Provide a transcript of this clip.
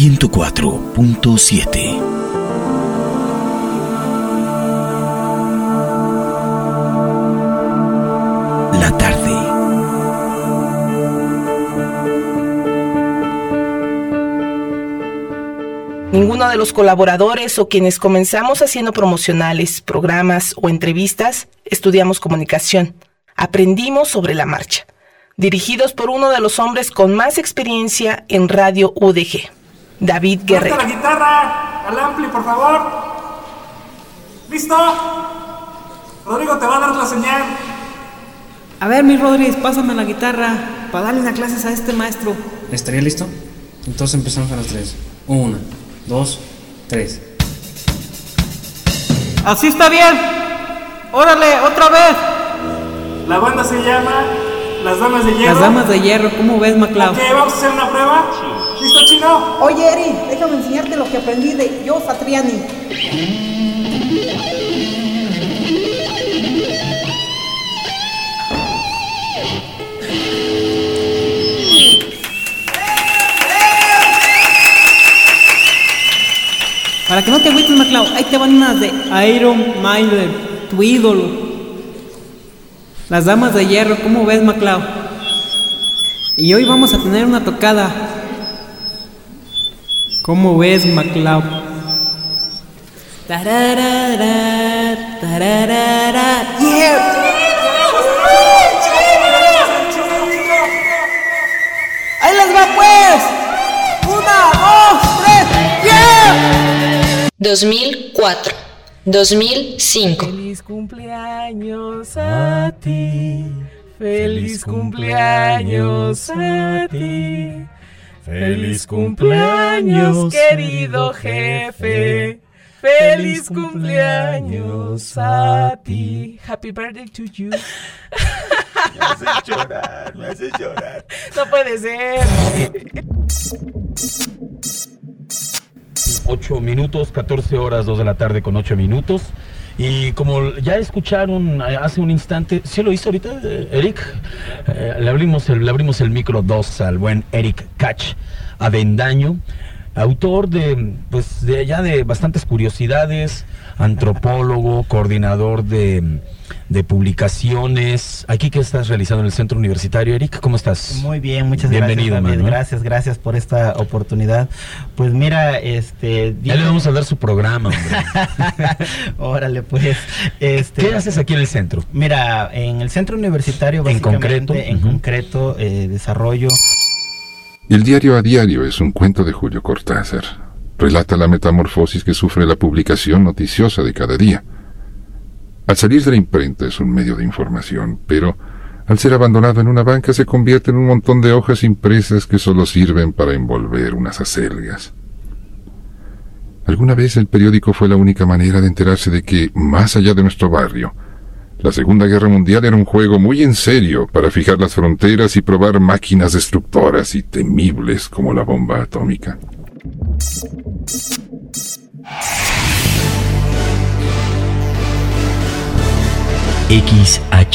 104.7. La tarde. Ninguno de los colaboradores o quienes comenzamos haciendo promocionales, programas o entrevistas estudiamos comunicación. Aprendimos sobre la marcha. Dirigidos por uno de los hombres con más experiencia en radio UDG, David Guerrero. la guitarra! ¡Al ampli, por favor! ¿Listo? Rodrigo te va a dar la señal. A ver, mi Rodríguez, pásame la guitarra para darle una clases a este maestro. ¿Estaría listo? Entonces empezamos a las tres. Una, dos, tres. Así está bien. Órale, otra vez. La banda se llama Las Damas de Hierro. Las Damas de Hierro, ¿cómo ves, MacLeod? Ok, vamos a hacer una prueba. ¿Listo, chino? Oye, Eri, déjame enseñarte lo que aprendí de Joe Satriani. Para que no te agüites, MacLeod, ahí te van unas de Iron Maiden, tu ídolo. Las Damas de Hierro, ¿cómo ves, MacLeod? Y hoy vamos a tener una tocada. ¿Cómo ves, MacLeod? Tararara, tararara, yeah. ¡Ahí les va pues! ¡Una, dos, tres! ¡Yeah! 2004, 2005. Feliz cumpleaños a ti. Feliz cumpleaños a ti. Feliz cumpleaños, querido jefe. Feliz cumpleaños a ti. Happy birthday to you. Me haces llorar, me haces llorar. No puede ser. 8 minutos, 14 horas, 2 de la tarde con 8 minutos. Y como ya escucharon hace un instante, ¿sí lo hizo ahorita, eh, Eric? Eh, le, abrimos el, le abrimos el micro 2 al buen Eric Catch Avendaño, autor de, pues, de ya de bastantes curiosidades, antropólogo, coordinador de, de publicaciones. Aquí que estás realizando en el centro universitario, Eric, ¿cómo estás? Muy bien, muchas Bienvenido, gracias. David. Gracias, gracias por esta oportunidad. Pues mira, este. Ya le vamos a dar su programa, hombre. Órale, pues. Este, ¿Qué haces aquí en el centro? Mira, en el centro universitario, ¿En básicamente, concreto? en concreto, eh, desarrollo. El diario a diario es un cuento de Julio Cortázar. Relata la metamorfosis que sufre la publicación noticiosa de cada día. Al salir de la imprenta es un medio de información, pero al ser abandonado en una banca se convierte en un montón de hojas impresas que solo sirven para envolver unas acelgas. Alguna vez el periódico fue la única manera de enterarse de que, más allá de nuestro barrio, la Segunda Guerra Mundial era un juego muy en serio para fijar las fronteras y probar máquinas destructoras y temibles como la bomba atómica. XHUGL